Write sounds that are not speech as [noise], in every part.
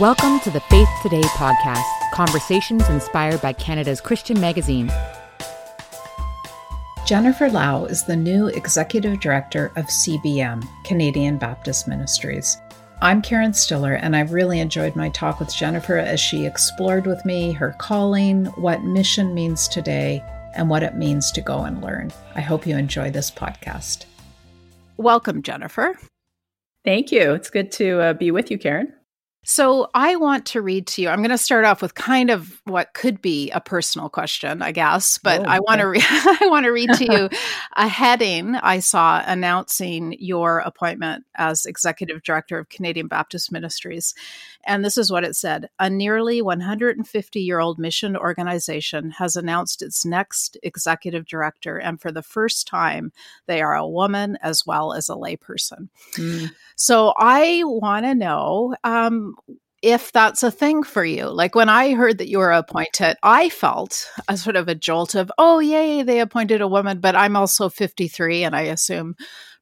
Welcome to the Faith Today podcast, conversations inspired by Canada's Christian magazine. Jennifer Lau is the new executive director of CBM, Canadian Baptist Ministries. I'm Karen Stiller, and I've really enjoyed my talk with Jennifer as she explored with me her calling, what mission means today, and what it means to go and learn. I hope you enjoy this podcast. Welcome, Jennifer. Thank you. It's good to uh, be with you, Karen. So, I want to read to you. I'm going to start off with kind of what could be a personal question, I guess, but oh, I want to re- [laughs] I want to read to you [laughs] a heading I saw announcing your appointment as executive director of Canadian Baptist Ministries. And this is what it said A nearly 150 year old mission organization has announced its next executive director. And for the first time, they are a woman as well as a layperson. Mm. So I want to know. Um, if that's a thing for you. Like when I heard that you were appointed, I felt a sort of a jolt of, oh, yay, they appointed a woman, but I'm also 53 and I assume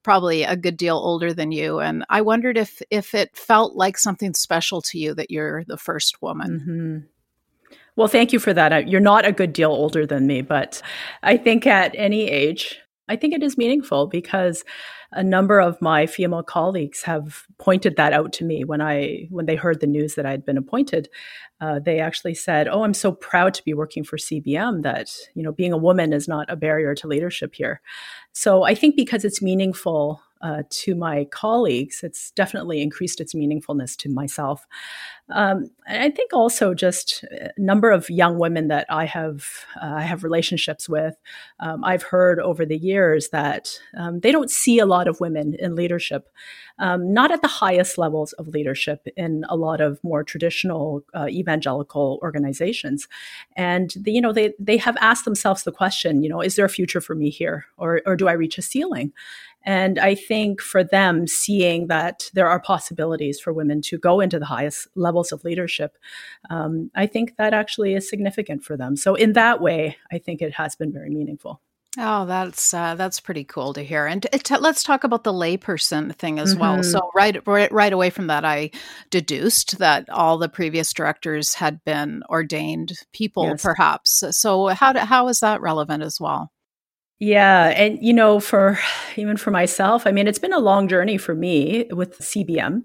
probably a good deal older than you. And I wondered if if it felt like something special to you that you're the first woman. Mm-hmm. Well, thank you for that. You're not a good deal older than me, but I think at any age, I think it is meaningful because a number of my female colleagues have pointed that out to me when I when they heard the news that I had been appointed. Uh, they actually said, "Oh, I'm so proud to be working for CBM. That you know, being a woman is not a barrier to leadership here." So I think because it's meaningful uh, to my colleagues, it's definitely increased its meaningfulness to myself. Um, I think also just a number of young women that I have uh, I have relationships with. Um, I've heard over the years that um, they don't see a lot of women in leadership, um, not at the highest levels of leadership in a lot of more traditional uh, evangelical organizations, and the, you know they they have asked themselves the question, you know, is there a future for me here, or or do I reach a ceiling? And I think for them, seeing that there are possibilities for women to go into the highest levels of leadership, um, I think that actually is significant for them. So, in that way, I think it has been very meaningful. Oh, that's uh, that's pretty cool to hear. And t- let's talk about the layperson thing as mm-hmm. well. So right, right right away from that, I deduced that all the previous directors had been ordained people, yes. perhaps. So how do, how is that relevant as well? Yeah. And, you know, for even for myself, I mean, it's been a long journey for me with CBM.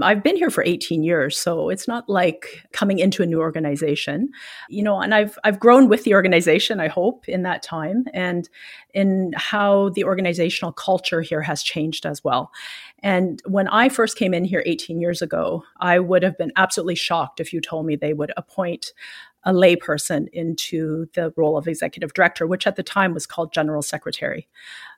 I've been here for 18 years. So it's not like coming into a new organization, you know, and I've, I've grown with the organization, I hope, in that time and in how the organizational culture here has changed as well. And when I first came in here 18 years ago, I would have been absolutely shocked if you told me they would appoint a layperson into the role of executive director, which at the time was called general secretary.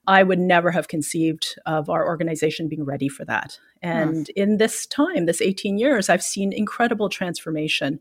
I would never have conceived of our organization being ready for that. And in this time, this 18 years, I've seen incredible transformation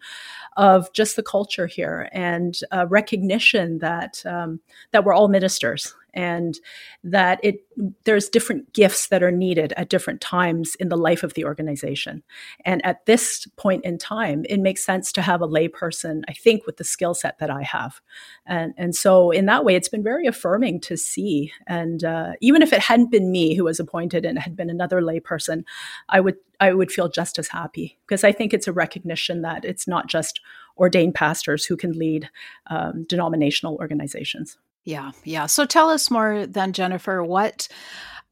of just the culture here and recognition that um, that we're all ministers and that it there's different gifts that are needed at different times in the life of the organization. And at this point in time, it makes sense to have a layperson, I think, with the skill set that I have. And, and so in that way, it's been very affirming to see. And uh, even if it hadn't been me who was appointed and had been another layperson, I would I would feel just as happy because I think it's a recognition that it's not just ordained pastors who can lead um, denominational organizations. Yeah, yeah. So tell us more then, Jennifer. What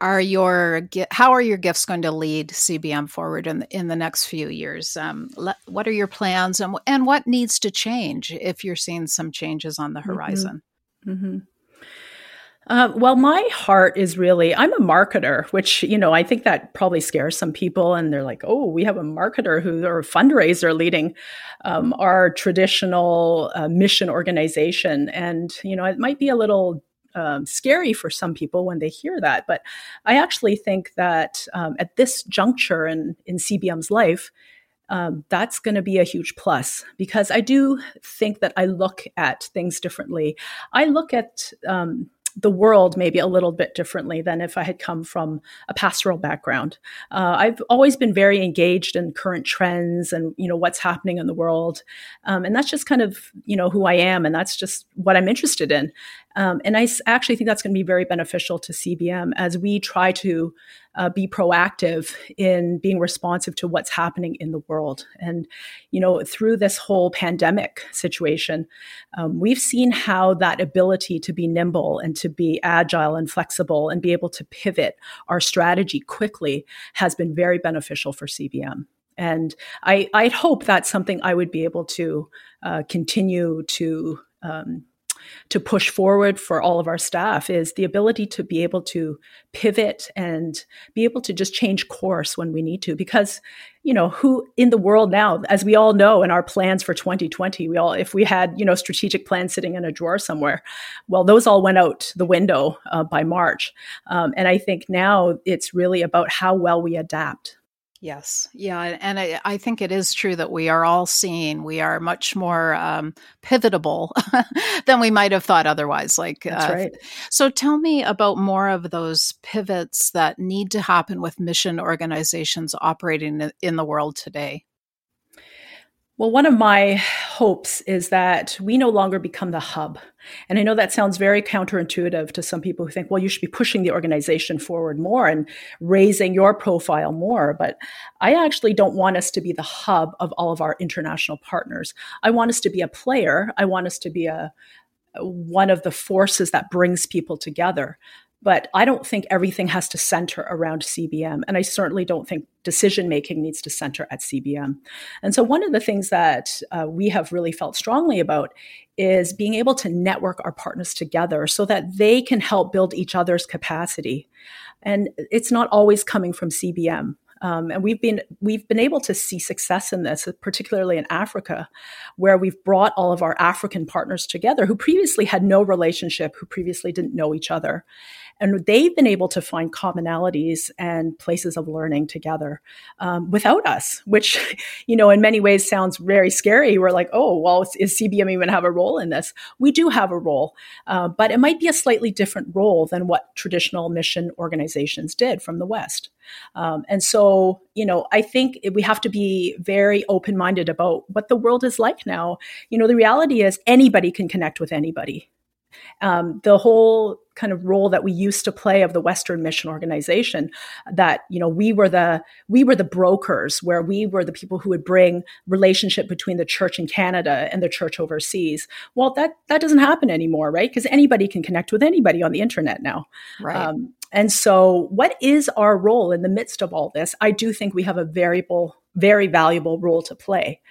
are your how are your gifts going to lead CBM forward in the, in the next few years? Um, le, what are your plans and and what needs to change if you're seeing some changes on the mm-hmm. horizon? Mm-hmm. Mm-hmm. Uh, well, my heart is really, I'm a marketer, which, you know, I think that probably scares some people. And they're like, oh, we have a marketer who, or a fundraiser leading um, our traditional uh, mission organization. And, you know, it might be a little um, scary for some people when they hear that. But I actually think that um, at this juncture in, in CBM's life, um, that's going to be a huge plus because I do think that I look at things differently. I look at um, the world maybe a little bit differently than if I had come from a pastoral background. Uh, I've always been very engaged in current trends and you know what's happening in the world, um, and that's just kind of you know who I am, and that's just what I'm interested in. Um, and I actually think that's going to be very beneficial to CBM as we try to uh, be proactive in being responsive to what's happening in the world. And, you know, through this whole pandemic situation, um, we've seen how that ability to be nimble and to be agile and flexible and be able to pivot our strategy quickly has been very beneficial for CBM. And I, I'd hope that's something I would be able to uh, continue to um, to push forward for all of our staff is the ability to be able to pivot and be able to just change course when we need to. Because you know who in the world now as we all know in our plans for 2020 we all if we had you know strategic plans sitting in a drawer somewhere well those all went out the window uh, by march. Um, and i think now it's really about how well we adapt Yes. Yeah. And I, I, think it is true that we are all seeing we are much more um, pivotable [laughs] than we might have thought otherwise. Like, That's uh, right. So tell me about more of those pivots that need to happen with mission organizations operating in the world today. Well, one of my hopes is that we no longer become the hub. And I know that sounds very counterintuitive to some people who think, well, you should be pushing the organization forward more and raising your profile more. But I actually don't want us to be the hub of all of our international partners. I want us to be a player. I want us to be a, one of the forces that brings people together. But I don't think everything has to center around CBM. And I certainly don't think decision making needs to center at CBM. And so, one of the things that uh, we have really felt strongly about is being able to network our partners together so that they can help build each other's capacity. And it's not always coming from CBM. Um, and we've been we've been able to see success in this, particularly in Africa, where we've brought all of our African partners together who previously had no relationship, who previously didn't know each other, and they've been able to find commonalities and places of learning together um, without us, which, [laughs] you know, in many ways sounds very scary. We're like, oh, well, is CBM even have a role in this? We do have a role, uh, but it might be a slightly different role than what traditional mission organizations did from the West. Um, and so, you know, I think we have to be very open minded about what the world is like now. You know, the reality is anybody can connect with anybody. Um, the whole kind of role that we used to play of the Western Mission Organization, that you know we were the we were the brokers, where we were the people who would bring relationship between the church in Canada and the church overseas. Well, that that doesn't happen anymore, right? Because anybody can connect with anybody on the internet now. Right. Um, and so, what is our role in the midst of all this? I do think we have a variable, very valuable role to play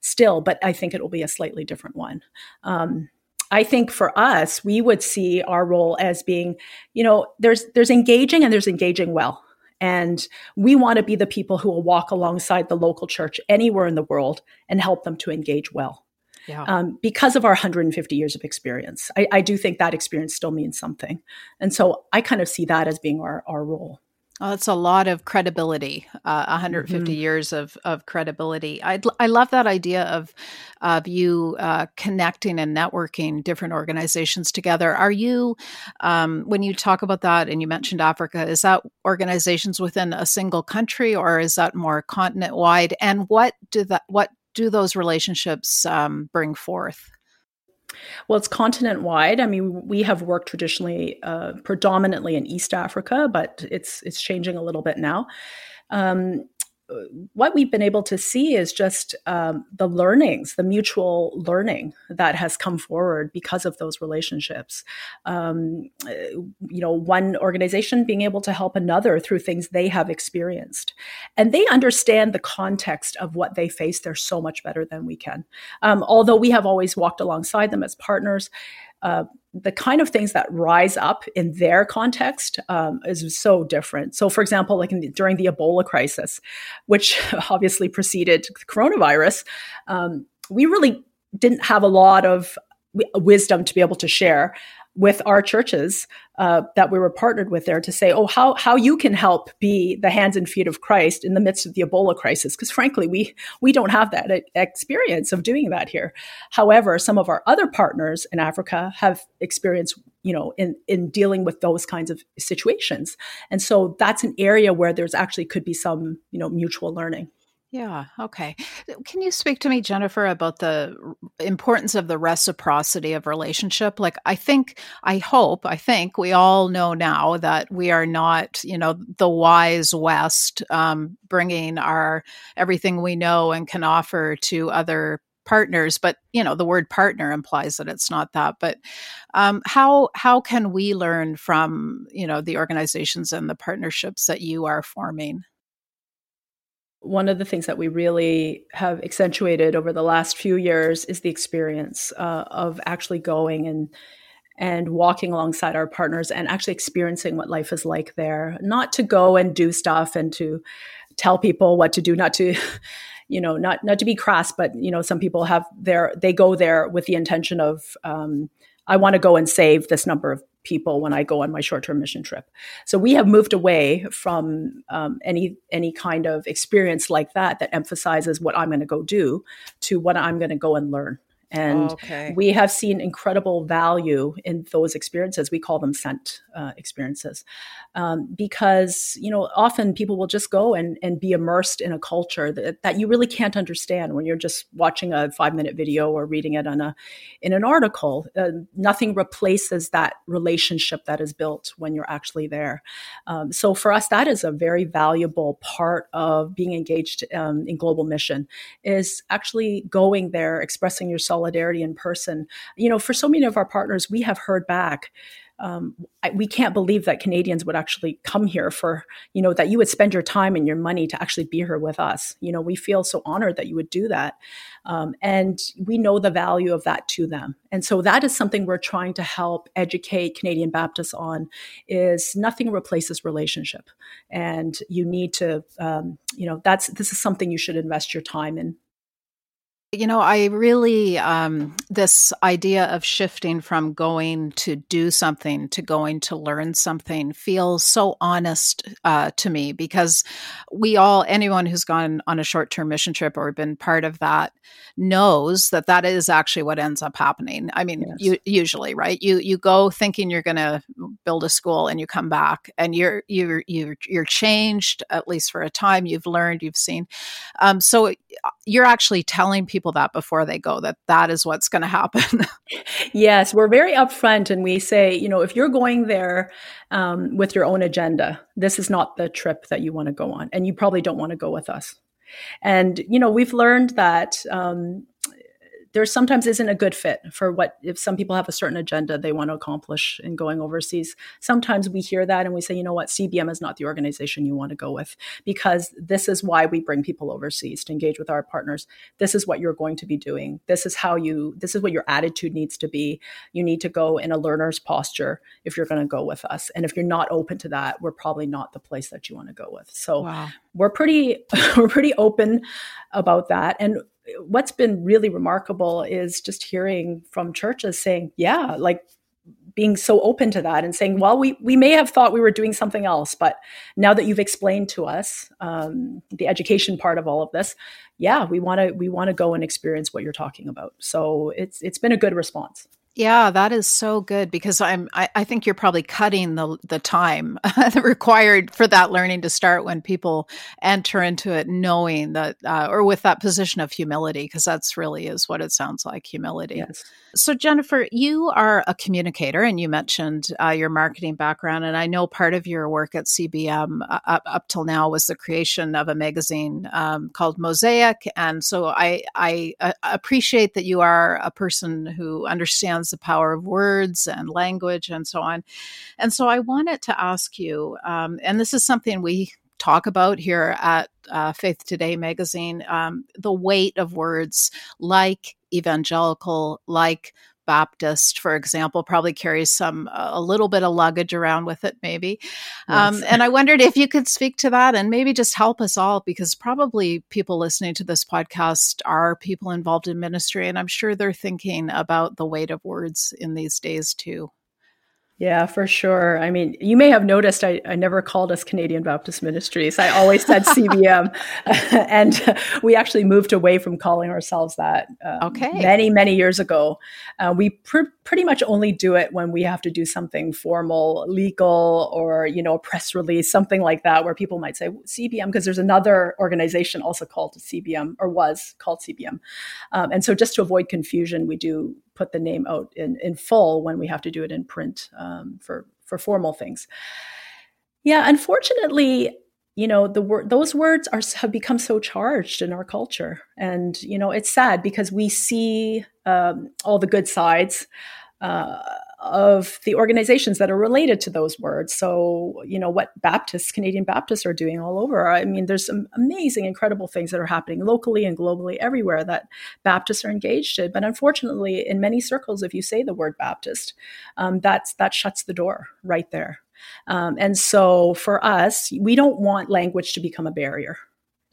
still, but I think it will be a slightly different one. Um, I think for us, we would see our role as being, you know, there's there's engaging and there's engaging well. And we want to be the people who will walk alongside the local church anywhere in the world and help them to engage well. Yeah. Um, because of our 150 years of experience, I, I do think that experience still means something. And so I kind of see that as being our, our role. Well, it's a lot of credibility, uh, 150 mm-hmm. years of, of credibility. I, I love that idea of, of you uh, connecting and networking different organizations together. Are you, um, when you talk about that and you mentioned Africa, is that organizations within a single country or is that more continent wide? And what do that, what do those relationships um, bring forth? Well, it's continent wide. I mean, we have worked traditionally uh, predominantly in East Africa, but it's it's changing a little bit now. Um, what we've been able to see is just um, the learnings, the mutual learning that has come forward because of those relationships. Um, you know, one organization being able to help another through things they have experienced. And they understand the context of what they face. They're so much better than we can. Um, although we have always walked alongside them as partners, uh, the kind of things that rise up in their context um, is so different. So, for example, like the, during the Ebola crisis, which [laughs] obviously preceded coronavirus, um, we really didn't have a lot of wisdom to be able to share with our churches uh, that we were partnered with there to say, oh, how how you can help be the hands and feet of Christ in the midst of the Ebola crisis, because frankly, we we don't have that experience of doing that here. However, some of our other partners in Africa have experience, you know, in in dealing with those kinds of situations, and so that's an area where there's actually could be some, you know, mutual learning. Yeah. Okay. Can you speak to me, Jennifer, about the importance of the reciprocity of relationship? Like, I think, I hope, I think we all know now that we are not, you know, the wise West, um, bringing our everything we know and can offer to other partners but you know the word partner implies that it's not that but um, how how can we learn from you know the organizations and the partnerships that you are forming one of the things that we really have accentuated over the last few years is the experience uh, of actually going and and walking alongside our partners and actually experiencing what life is like there. Not to go and do stuff and to tell people what to do not to [laughs] you know not not to be crass but you know some people have their they go there with the intention of um, i want to go and save this number of people when I go on my short term mission trip. So we have moved away from um, any any kind of experience like that that emphasizes what I'm going to go do to what I'm going to go and learn. And okay. we have seen incredible value in those experiences. We call them SENT uh, experiences um, because, you know, often people will just go and, and be immersed in a culture that, that you really can't understand when you're just watching a five minute video or reading it on a, in an article. Uh, nothing replaces that relationship that is built when you're actually there. Um, so for us, that is a very valuable part of being engaged um, in global mission is actually going there, expressing yourself solidarity in person. You know, for so many of our partners, we have heard back. Um, I, we can't believe that Canadians would actually come here for, you know, that you would spend your time and your money to actually be here with us. You know, we feel so honored that you would do that. Um, and we know the value of that to them. And so that is something we're trying to help educate Canadian Baptists on is nothing replaces relationship. And you need to, um, you know, that's, this is something you should invest your time in. You know, I really, um, this idea of shifting from going to do something to going to learn something feels so honest uh, to me because we all, anyone who's gone on a short term mission trip or been part of that knows that that is actually what ends up happening. I mean, yes. you, usually, right? You, you go thinking you're going to build a school and you come back and you're, you're, you're, you're changed, at least for a time. You've learned, you've seen. Um, so you're actually telling people that before they go that that is what's going to happen. [laughs] yes, we're very upfront and we say, you know, if you're going there um, with your own agenda, this is not the trip that you want to go on, and you probably don't want to go with us. And you know, we've learned that um, there sometimes isn't a good fit for what if some people have a certain agenda they want to accomplish in going overseas. Sometimes we hear that and we say you know what? Cbm is not the organization you want to go with because this is why we bring people overseas to engage with our partners. This is what you're going to be doing. This is how you this is what your attitude needs to be. You need to go in a learner's posture if you're going to go with us. And if you're not open to that we're probably not the place that you want to go with. So wow. we're pretty [laughs] we're pretty open about that. And what's been really remarkable is just hearing from churches saying, yeah, like being so open to that and saying, well, we, we may have thought we were doing something else, but now that you've explained to us um, the education part of all of this, yeah, we want to we want to go and experience what you're talking about. So it's it's been a good response. Yeah, that is so good because I'm. I, I, think you're probably cutting the the time [laughs] required for that learning to start when people enter into it, knowing that, uh, or with that position of humility, because that's really is what it sounds like, humility. Yes. So, Jennifer, you are a communicator, and you mentioned uh, your marketing background, and I know part of your work at CBM uh, up up till now was the creation of a magazine um, called Mosaic, and so I I uh, appreciate that you are a person who understands understands the power of words and language and so on. And so I wanted to ask you, um, and this is something we talk about here at uh, Faith Today magazine um, the weight of words like evangelical, like Baptist, for example, probably carries some a little bit of luggage around with it, maybe. Um, yes. Um, and I wondered if you could speak to that and maybe just help us all, because probably people listening to this podcast are people involved in ministry, and I'm sure they're thinking about the weight of words in these days too. Yeah, for sure. I mean, you may have noticed I, I never called us Canadian Baptist Ministries. I always said [laughs] CBM. [laughs] and we actually moved away from calling ourselves that um, okay. many, many years ago. Uh, we pr- pretty much only do it when we have to do something formal, legal, or you know, a press release, something like that, where people might say CBM because there's another organization also called CBM or was called CBM, um, and so just to avoid confusion, we do put the name out in, in full when we have to do it in print um, for for formal things. Yeah, unfortunately, you know the word those words are have become so charged in our culture and you know it's sad because we see um, all the good sides uh, of the organizations that are related to those words so you know what baptists canadian baptists are doing all over i mean there's some amazing incredible things that are happening locally and globally everywhere that baptists are engaged in but unfortunately in many circles if you say the word baptist um, that's that shuts the door right there um, and so for us, we don't want language to become a barrier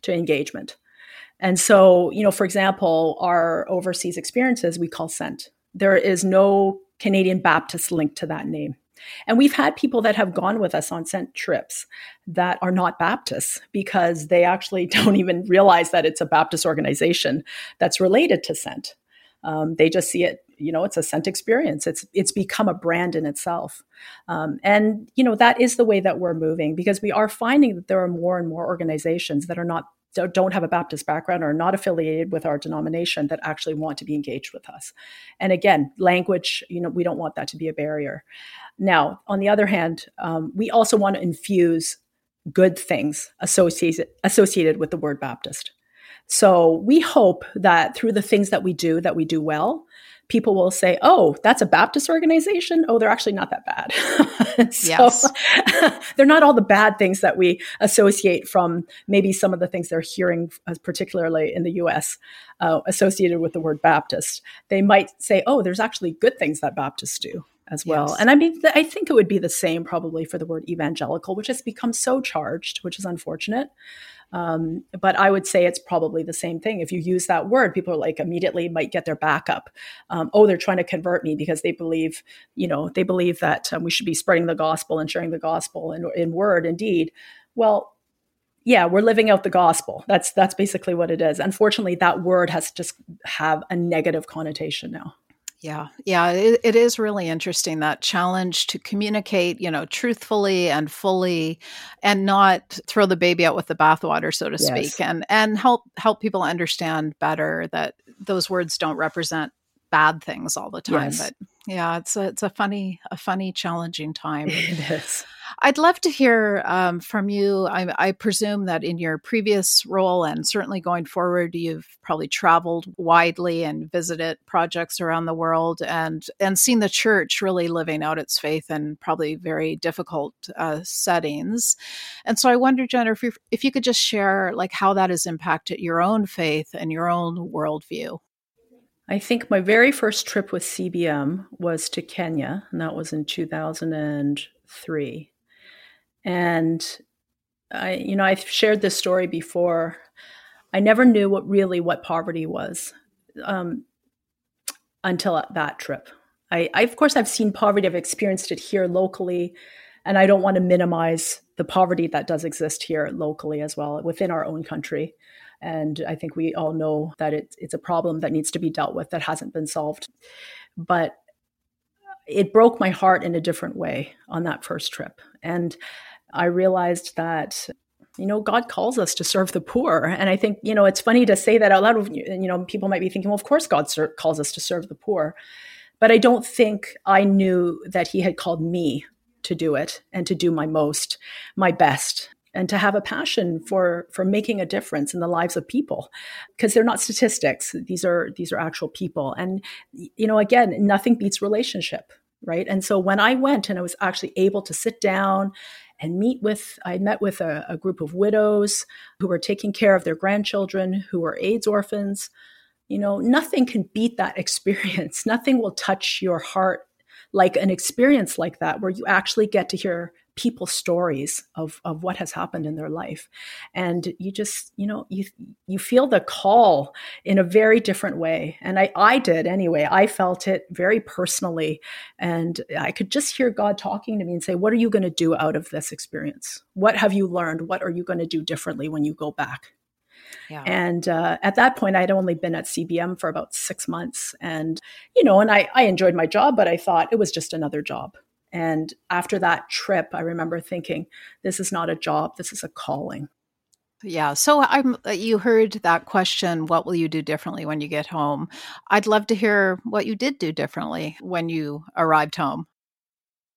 to engagement. And so, you know, for example, our overseas experiences we call SENT. There is no Canadian Baptist link to that name. And we've had people that have gone with us on SENT trips that are not Baptists because they actually [laughs] don't even realize that it's a Baptist organization that's related to SENT. Um, they just see it you know it's a SENT experience it's it's become a brand in itself um, and you know that is the way that we're moving because we are finding that there are more and more organizations that are not don't have a Baptist background or are not affiliated with our denomination that actually want to be engaged with us. And again, language, you know, we don't want that to be a barrier. Now, on the other hand, um, we also want to infuse good things associated associated with the word Baptist. So we hope that through the things that we do, that we do well, people will say, "Oh, that's a Baptist organization. Oh, they're actually not that bad." [laughs] so yes. [laughs] they're not all the bad things that we associate from maybe some of the things they're hearing, uh, particularly in the U.S. Uh, associated with the word Baptist. They might say, "Oh, there's actually good things that Baptists do." As well. Yes. And I mean, I think it would be the same probably for the word evangelical, which has become so charged, which is unfortunate. Um, but I would say it's probably the same thing. If you use that word, people are like immediately might get their back up. Um, oh, they're trying to convert me because they believe, you know, they believe that um, we should be spreading the gospel and sharing the gospel in, in word indeed. Well, yeah, we're living out the gospel. That's that's basically what it is. Unfortunately, that word has just have a negative connotation now. Yeah, yeah, it, it is really interesting that challenge to communicate, you know, truthfully and fully, and not throw the baby out with the bathwater, so to speak, and and help help people understand better that those words don't represent bad things all the time. Yes. But yeah, it's a it's a funny a funny challenging time. [laughs] It is. I'd love to hear um, from you. I, I, presume that in your previous role and certainly going forward, you've probably traveled widely and visited projects around the world and and seen the church really living out its faith in probably very difficult uh, settings. And so I wonder, Jennifer, if, if you could just share like how that has impacted your own faith and your own worldview. I think my very first trip with CBM was to Kenya, and that was in 2003. And I, you know, I've shared this story before. I never knew what really what poverty was um, until that trip. I, I, of course, I've seen poverty. I've experienced it here locally, and I don't want to minimize the poverty that does exist here locally as well within our own country. And I think we all know that it's it's a problem that needs to be dealt with that hasn't been solved. But it broke my heart in a different way on that first trip. And I realized that you know god calls us to serve the poor and i think you know it's funny to say that out loud you know people might be thinking well of course god ser- calls us to serve the poor but i don't think i knew that he had called me to do it and to do my most my best and to have a passion for for making a difference in the lives of people because they're not statistics. These are these are actual people. And you know again nothing beats relationship right? And so when i went and i was actually able to sit down and meet with i met with a, a group of widows who were taking care of their grandchildren who were aids orphans you know nothing can beat that [laughs] experience. Nothing will touch your heart like an experience like that where you actually get to hear people's stories of, of what has happened in their life. And you just you know you you feel the call in a very different way. And i i did anyway. I felt it very personally. And i could just hear god talking to me and say what are you going to do out of this experience? What have you learned? What are you going to do differently when you go back Yeah. And uh, at that point, I'd only been at CBM for about six months. And, you know, and I, I enjoyed my job, but I thought it was just another job. And after that trip, I remember thinking, this is not a job, this is a calling. Yeah. So I'm uh, you heard that question, what will you do differently when you get home? I'd love to hear what you did do differently when you arrived home.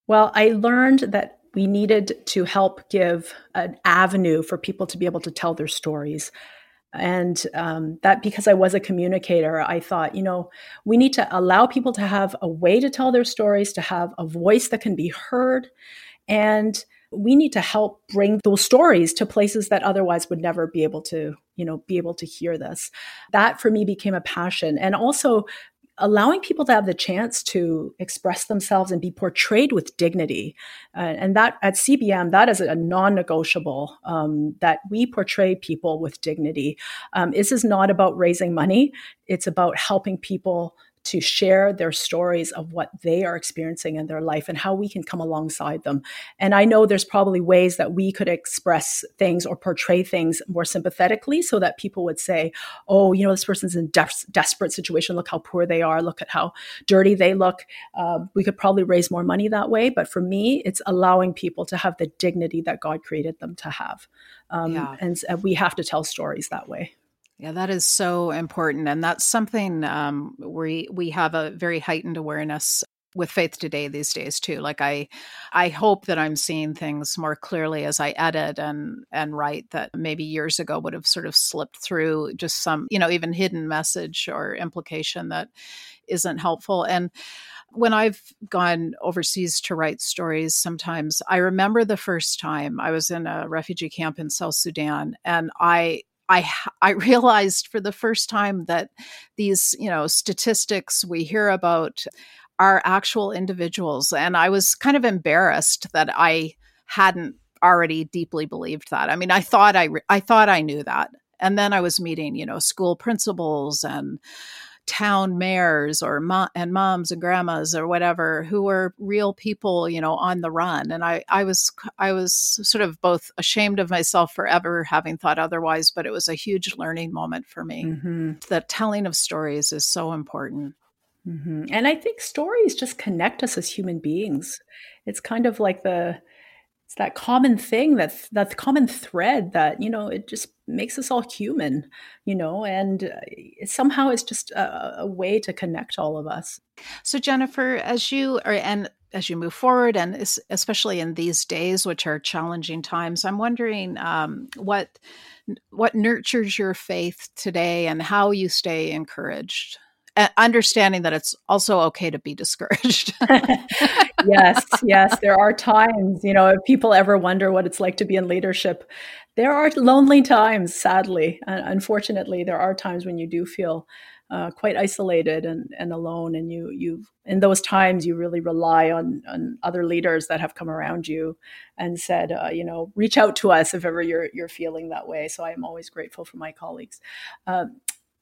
Well, I learned that we needed to help give an avenue for people to be able to tell their stories. And um, that because I was a communicator, I thought, you know, we need to allow people to have a way to tell their stories, to have a voice that can be heard. And we need to help bring those stories to places that otherwise would never be able to you know be able to hear this that for me became a passion and also allowing people to have the chance to express themselves and be portrayed with dignity. Uh, and that at CBM, that is a non negotiable um, that we portray people with dignity. Um, this is not about raising money, it's about helping people to share their stories of what they are experiencing in their life and how we can come alongside them. And I know there's probably ways that we could express things or portray things more sympathetically so that people would say, oh, you know, this person's in de- desperate situation. Look how poor they are. Look at how dirty they look. Uh, we could probably raise more money that way. But for me, it's allowing people to have the dignity that God created them to have. Um, yeah. And uh, we have to tell stories that way. Yeah, that is so important, and that's something um, we we have a very heightened awareness with faith today these days too like i i hope that i'm seeing things more clearly as i edit and and write that maybe years ago would have sort of slipped through just some you know even hidden message or implication that isn't helpful and when I've gone overseas to write stories, sometimes I remember the first time I was in a refugee camp in South Sudan and I I I realized for the first time that these you know statistics we hear about are actual individuals, and I was kind of embarrassed that I hadn't already deeply believed that. I mean, I thought I I thought I knew that, and then I was meeting you know school principals and town mayors or mo- and moms and grandmas or whatever who were real people you know on the run and i i was i was sort of both ashamed of myself for ever having thought otherwise but it was a huge learning moment for me mm-hmm. the telling of stories is so important mm-hmm. and i think stories just connect us as human beings it's kind of like the it's that common thing that that common thread that you know it just makes us all human you know and uh, somehow it's just a, a, way to connect all of us. So jennifer as you are and as you move forward and especially in these days which are challenging times i'm wondering um, what what nurtures your faith today and how you stay encouraged understanding that it's also okay to be discouraged. [laughs] [laughs] yes, yes, there are times, you know, if people ever wonder what it's like to be in leadership, there are lonely times, sadly. Uh, unfortunately, there are times when you do feel uh, quite isolated and, and alone and you you in those times you really rely on on other leaders that have come around you and said uh, you know reach out to us if ever you're you're feeling that way so i'm always grateful for my colleagues um,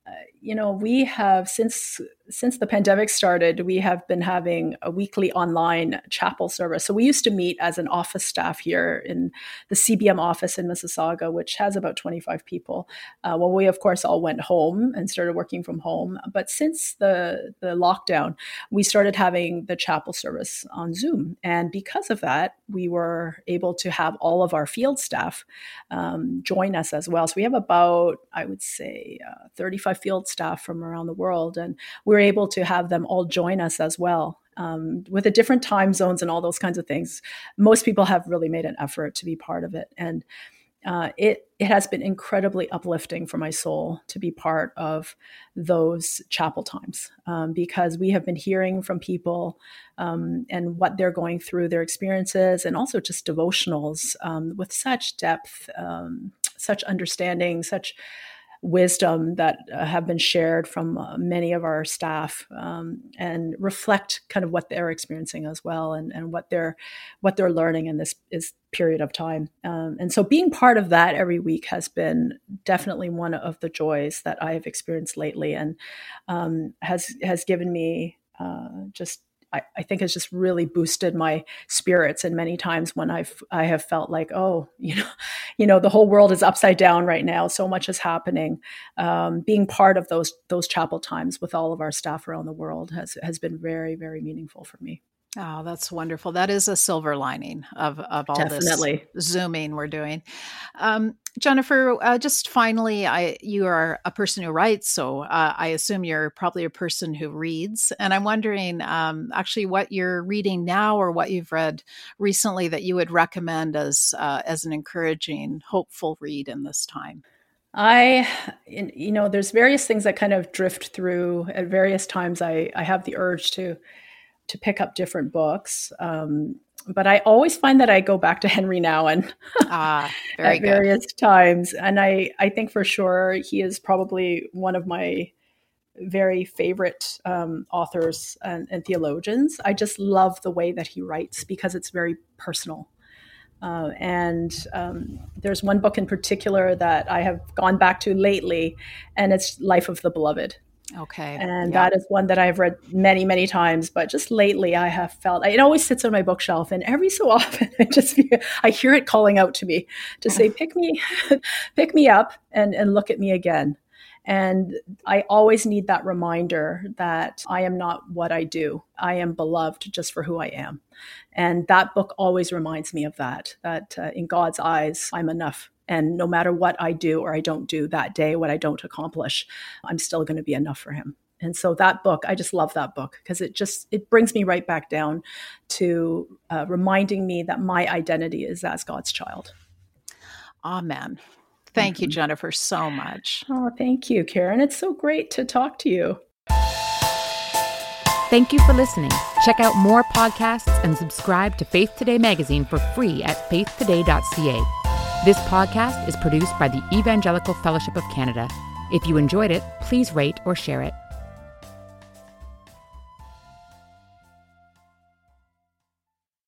Uh, you know, we have since since the pandemic started, we have been having a weekly online chapel service. So we used to meet as an office staff here in the CBM office in Mississauga, which has about 25 people. Uh, well, we of course all went home and started working from home. But since the the lockdown, we started having the chapel service on Zoom, and because of that, we were able to have all of our field staff um, join us as well. So we have about, I would say, uh, 35 field staff from around the world. And we're able to have them all join us as well. Um, with the different time zones and all those kinds of things, most people have really made an effort to be part of it, and uh, it it has been incredibly uplifting for my soul to be part of those chapel times um, because we have been hearing from people um, and what they're going through, their experiences, and also just devotionals um, with such depth, um, such understanding, such wisdom that uh, have been shared from uh, many of our staff um, and reflect kind of what they're experiencing as well and, and what they're what they're learning in this is period of time. Um, and so being part of that every week has been definitely one of the joys that I have experienced lately and um, has has given me uh, just I, I, think has just really boosted my spirits. And many times when I've I have felt like, oh, [laughs] you know, you know, the whole world is upside down right now. So much is happening. Um, being part of those those chapel times with all of our staff around the world has has been very very meaningful for me. Oh, that's wonderful. That is a silver lining of, of all Definitely. this zooming we're doing. Um, Jennifer, uh, just finally, I you are a person who writes, so uh, I assume you're probably a person who reads. And I'm wondering, um, actually, what you're reading now, or what you've read recently that you would recommend as uh, as an encouraging, hopeful read in this time. I, you know, there's various things that kind of drift through at various times. I I have the urge to to pick up different books. Um, but I always find that I go back to Henri Nouwen [laughs] ah, at various times, and I I think for sure he is probably one of my very favorite um, authors and, and, theologians. I just love the way that he writes because it's very personal. Uh, and um, there's one book in particular that I have gone back to lately, and it's Life of the Beloved. Okay. And that is one that I've read many, many times, but just lately I have felt it always sits on my bookshelf and every so [laughs] often I just I hear it calling out to me to say, pick me, [laughs] pick me up and, and look at me again. And I always need that reminder that I am not what I do. I am beloved just for who I am. And that book always reminds me of that, that uh, in God's eyes, I'm enough and no matter what I do or I don't do that day, what I don't accomplish, I'm still going to be enough for him. And so that book, I just love that book because it just it brings me right back down to uh, reminding me that my identity is as God's child. Amen. Thank mm-hmm. you, Jennifer, so much. Oh, thank you, Karen. It's so great to talk to you. Thank you for listening. Check out more podcasts and subscribe to Faith Today magazine for free at faithtoday.ca. This podcast is produced by the Evangelical Fellowship of Canada. If you enjoyed it, please rate or share it.